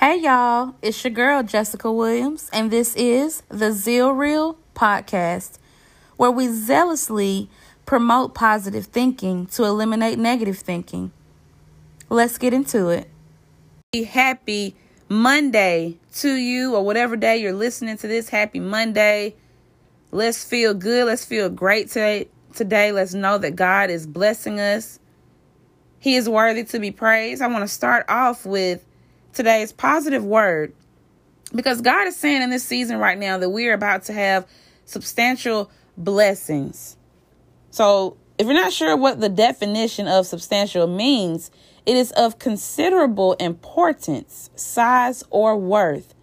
Hey y'all, it's your girl Jessica Williams, and this is the Zeal Real podcast, where we zealously promote positive thinking to eliminate negative thinking. Let's get into it. Happy Monday to you, or whatever day you're listening to this. Happy Monday. Let's feel good. Let's feel great today. Today, let's know that God is blessing us. He is worthy to be praised. I want to start off with today's positive word because God is saying in this season right now that we are about to have substantial blessings. So, if you're not sure what the definition of substantial means, it is of considerable importance, size, or worth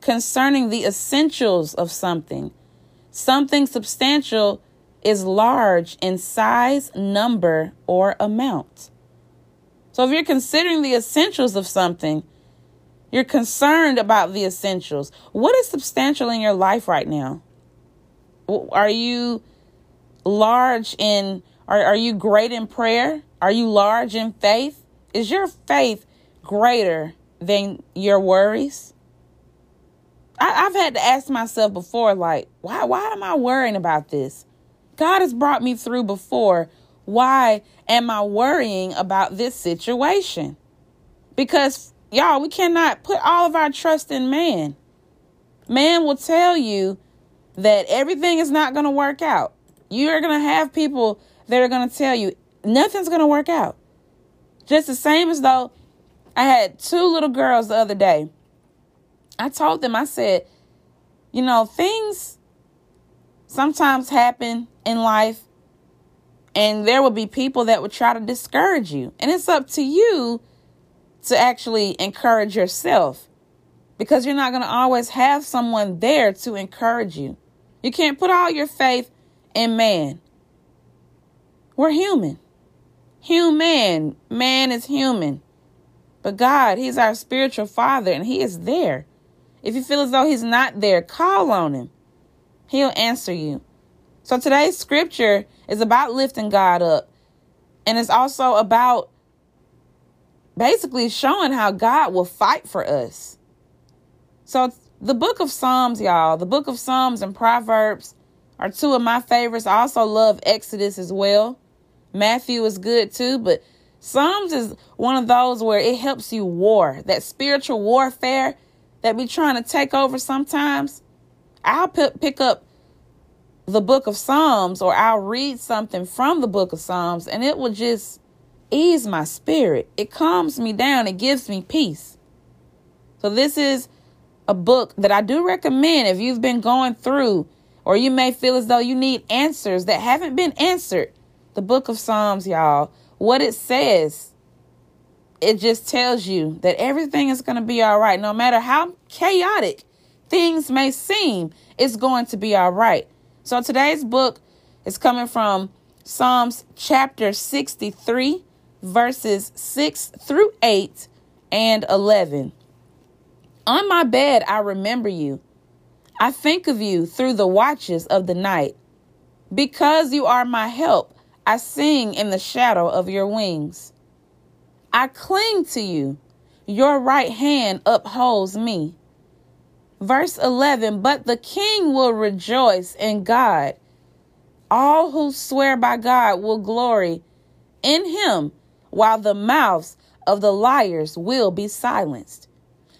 concerning the essentials of something. Something substantial is large in size, number, or amount. So, if you're considering the essentials of something, you're concerned about the essentials. What is substantial in your life right now? Are you large in are, are you great in prayer? Are you large in faith? Is your faith greater than your worries? I, have had to ask myself before, like, why why am I worrying about this? God has brought me through before. Why am I worrying about this situation? Because Y'all, we cannot put all of our trust in man. Man will tell you that everything is not going to work out. You're going to have people that are going to tell you nothing's going to work out. Just the same as though I had two little girls the other day. I told them, I said, you know, things sometimes happen in life, and there will be people that would try to discourage you. And it's up to you to actually encourage yourself because you're not going to always have someone there to encourage you. You can't put all your faith in man. We're human. Human. Man is human. But God, He's our spiritual father and He is there. If you feel as though He's not there, call on Him. He'll answer you. So today's scripture is about lifting God up. And it's also about basically showing how God will fight for us. So the book of Psalms, y'all, the book of Psalms and Proverbs are two of my favorites. I also love Exodus as well. Matthew is good too, but Psalms is one of those where it helps you war, that spiritual warfare that we're trying to take over sometimes. I'll pick up the book of Psalms or I'll read something from the book of Psalms and it will just ease my spirit. It calms me down. It gives me peace. So, this is a book that I do recommend if you've been going through or you may feel as though you need answers that haven't been answered. The book of Psalms, y'all, what it says, it just tells you that everything is going to be all right. No matter how chaotic things may seem, it's going to be all right. So, today's book is coming from Psalms chapter 63 verses 6 through 8 and 11. On my bed, I remember you. I think of you through the watches of the night. Because you are my help, I sing in the shadow of your wings. I cling to you. Your right hand upholds me. Verse 11 But the king will rejoice in God. All who swear by God will glory in him while the mouths of the liars will be silenced.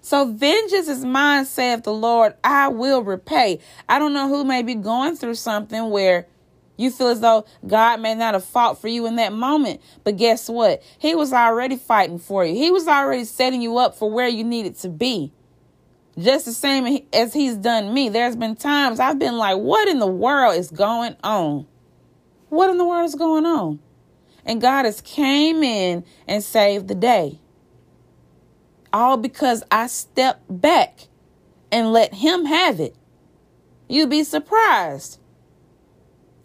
So vengeance is mine, saith the Lord, I will repay. I don't know who may be going through something where you feel as though God may not have fought for you in that moment. But guess what? He was already fighting for you. He was already setting you up for where you needed to be. Just the same as he's done me. There's been times I've been like, what in the world is going on? What in the world is going on? And God has came in and saved the day. All because I stepped back and let him have it. You'd be surprised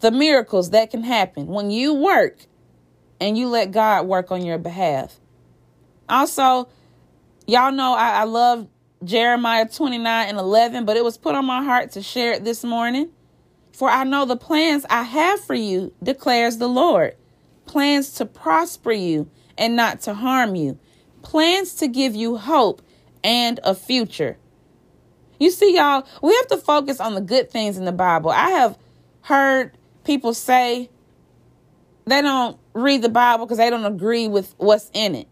the miracles that can happen when you work and you let God work on your behalf. Also, y'all know I, I love Jeremiah 29 and 11, but it was put on my heart to share it this morning. For I know the plans I have for you, declares the Lord plans to prosper you and not to harm you, plans to give you hope and a future. You see, y'all, we have to focus on the good things in the Bible. I have heard people say they don't read the Bible because they don't agree with what's in it.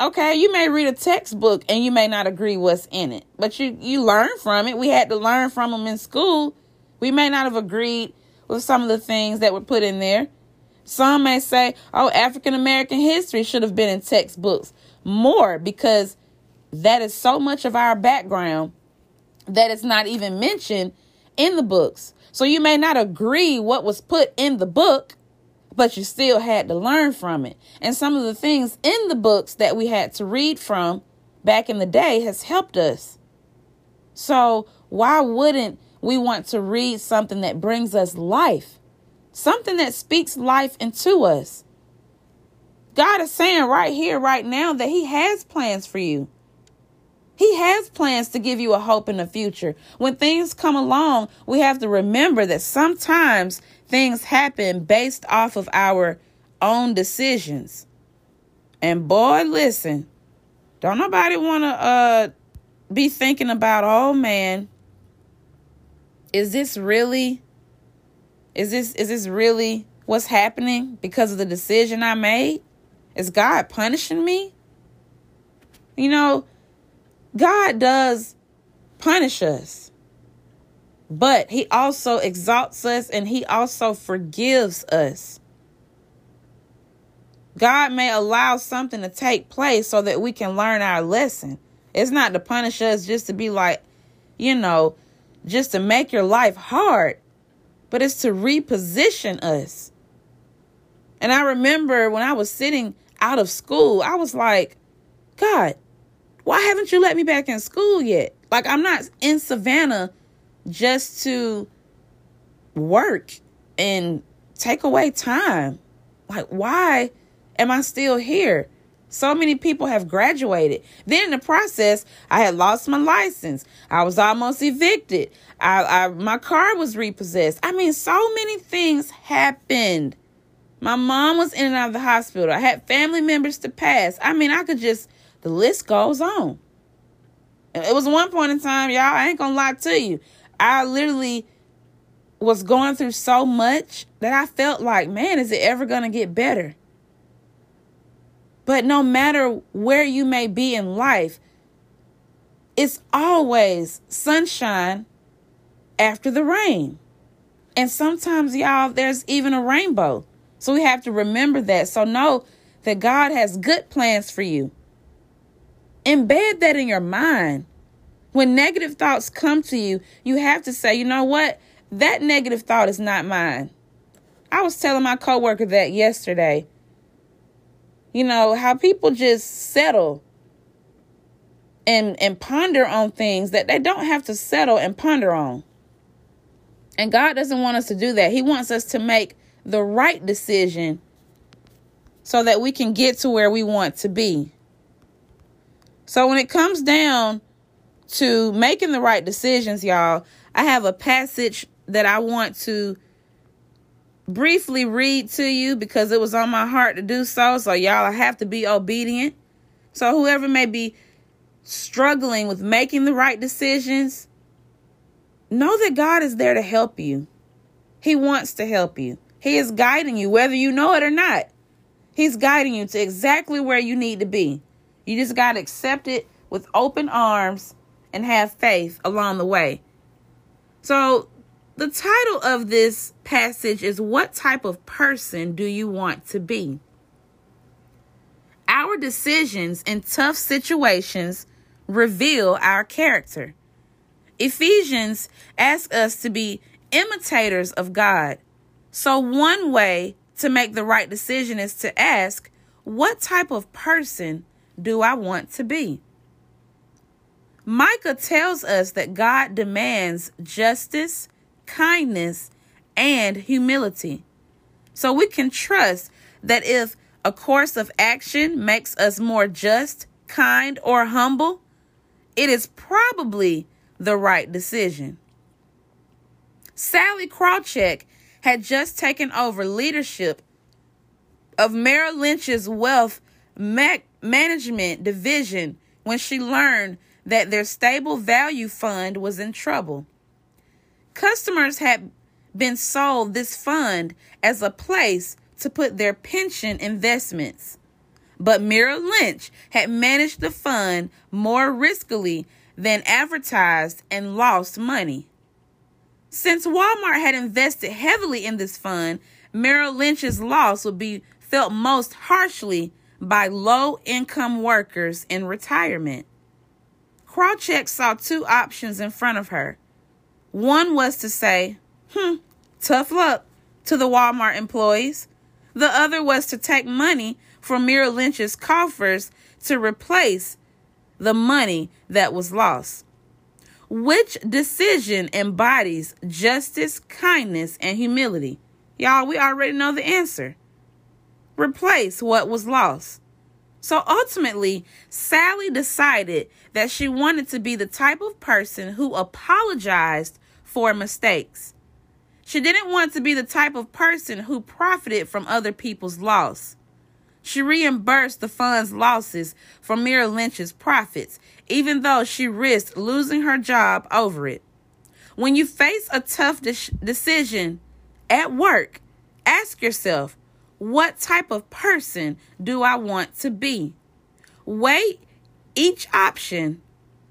Okay, you may read a textbook and you may not agree what's in it, but you you learn from it. We had to learn from them in school. We may not have agreed with some of the things that were put in there. Some may say, "Oh, African American history should have been in textbooks more because that is so much of our background that it's not even mentioned in the books." So you may not agree what was put in the book, but you still had to learn from it. And some of the things in the books that we had to read from back in the day has helped us. So, why wouldn't we want to read something that brings us life? Something that speaks life into us. God is saying right here, right now, that He has plans for you. He has plans to give you a hope in the future. When things come along, we have to remember that sometimes things happen based off of our own decisions. And boy, listen, don't nobody want to uh be thinking about, "Oh man, is this really is this is this really what's happening because of the decision I made? Is God punishing me?" You know, God does punish us. But he also exalts us and he also forgives us. God may allow something to take place so that we can learn our lesson. It's not to punish us just to be like, you know, just to make your life hard, but it's to reposition us. And I remember when I was sitting out of school, I was like, God, why haven't you let me back in school yet? Like, I'm not in Savannah just to work and take away time. Like, why am I still here? So many people have graduated. Then in the process, I had lost my license. I was almost evicted. I, I my car was repossessed. I mean, so many things happened. My mom was in and out of the hospital. I had family members to pass. I mean, I could just the list goes on. It was one point in time, y'all, I ain't gonna lie to you. I literally was going through so much that I felt like, man, is it ever to get better? But no matter where you may be in life, it's always sunshine after the rain. And sometimes, y'all, there's even a rainbow. So we have to remember that. So know that God has good plans for you. Embed that in your mind. When negative thoughts come to you, you have to say, you know what? That negative thought is not mine. I was telling my coworker that yesterday. You know, how people just settle and and ponder on things that they don't have to settle and ponder on. And God doesn't want us to do that. He wants us to make the right decision so that we can get to where we want to be. So when it comes down to making the right decisions, y'all, I have a passage that I want to briefly read to you because it was on my heart to do so. So, y'all, have to be obedient. So, whoever may be struggling with making the right decisions, know that God is there to help you. He wants to help you. He is guiding you, whether you know it or not. He's guiding you to exactly where you need to be. You just got to accept it with open arms and have faith along the way. So, the title of this passage is What Type of Person Do You Want to Be? Our decisions in tough situations reveal our character. Ephesians asks us to be imitators of God. So, one way to make the right decision is to ask, What type of person do I want to be? Micah tells us that God demands justice, kindness, and humility. So we can trust that if a course of action makes us more just, kind, or humble, it is probably the right decision. Sally Krawcheck had just taken over leadership of Merrill Lynch's wealth management division when she learned that their stable value fund was in trouble. Customers had been sold this fund as a place to put their pension investments. But Merrill Lynch had managed the fund more riskily than advertised and lost money. Since Walmart had invested heavily in this fund, Merrill Lynch's loss would be felt most harshly by low income workers in retirement. Krawcheck saw two options in front of her. One was to say, hmm, tough luck to the Walmart employees. The other was to take money from Merrill Lynch's coffers to replace the money that was lost. Which decision embodies justice, kindness, and humility? Y'all, we already know the answer. Replace what was lost. So ultimately, Sally decided that she wanted to be the type of person who apologized for mistakes. She didn't want to be the type of person who profited from other people's loss. She reimbursed the fund's losses from Merrill Lynch's profits, even though she risked losing her job over it. When you face a tough de- decision at work, ask yourself, what type of person do I want to be? Weigh each option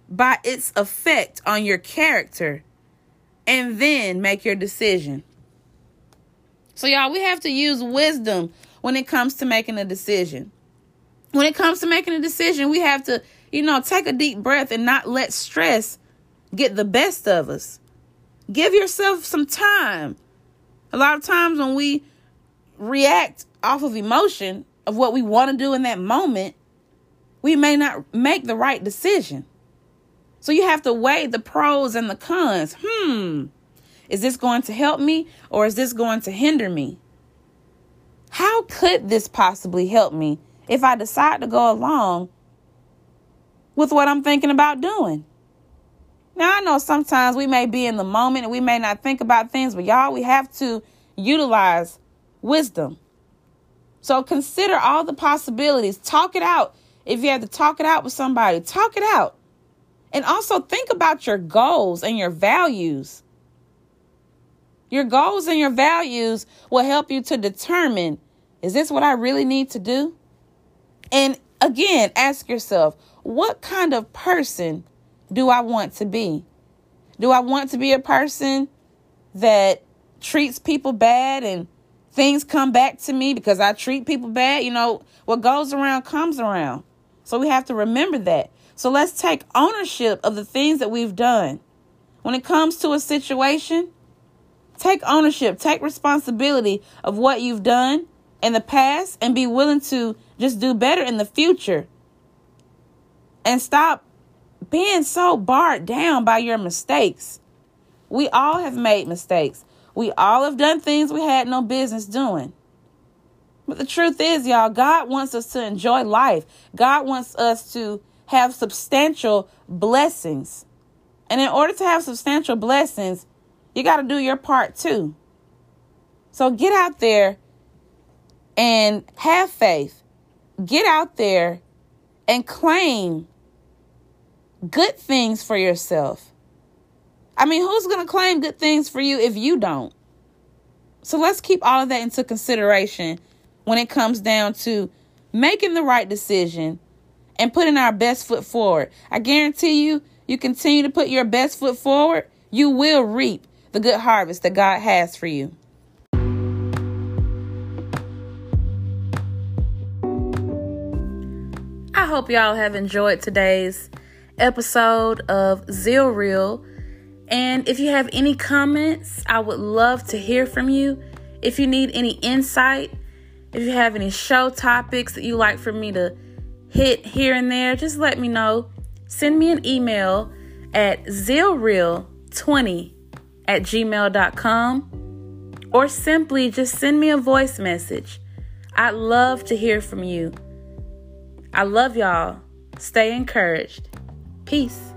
by its effect on your character and then make your decision. So, y'all, we have to use wisdom when it comes to making a decision. When it comes to making a decision, we have to, you know, take a deep breath and not let stress get the best of us. Give yourself some time. A lot of times when we react off of emotion of what we want to do in that moment, we may not make the right decision. So you have to weigh the pros and the cons. Hmm, is this going to help me or is this going to hinder me? How could this possibly help me if I decide to go along with what I'm thinking about doing? Now, I know sometimes we may be in the moment and we may not think about things, but y'all, we have to utilize wisdom. So consider all the possibilities. Talk it out. If you have to talk it out with somebody, talk it out. And also think about your goals and your values. Your goals and your values will help you to determine is this what I really need to do? And again, ask yourself, what kind of person do I want to be? Do I want to be a person that treats people bad and things come back to me because I treat people bad? You know, what goes around comes around. So we have to remember that. So let's take ownership of the things that we've done. When it comes to a situation, Take ownership, take responsibility of what you've done in the past and be willing to just do better in the future. And stop being so barred down by your mistakes. We all have made mistakes. We all have done things we had no business doing. But the truth is, y'all, God wants us to enjoy life. God wants us to have substantial blessings. And in order to have substantial blessings, you got to do your part too. So get out there and have faith. Get out there and claim good things for yourself. I mean, who's going to claim good things for you if you don't? So let's keep all of that into consideration when it comes down to making the right decision and putting our best foot forward. I guarantee you, you continue to put your best foot forward, you will reap the good harvest that God has for you. I hope y'all have enjoyed today's episode of Zeal Real. And if you have any comments, I would love to hear from you. If you need any insight, if you have any show topics that you like for me to hit here and there, just let me know. Send me an email at zealreal20 at gmail.com or simply just send me a voice message. I'd love to hear from you. I love y'all. Stay encouraged. Peace.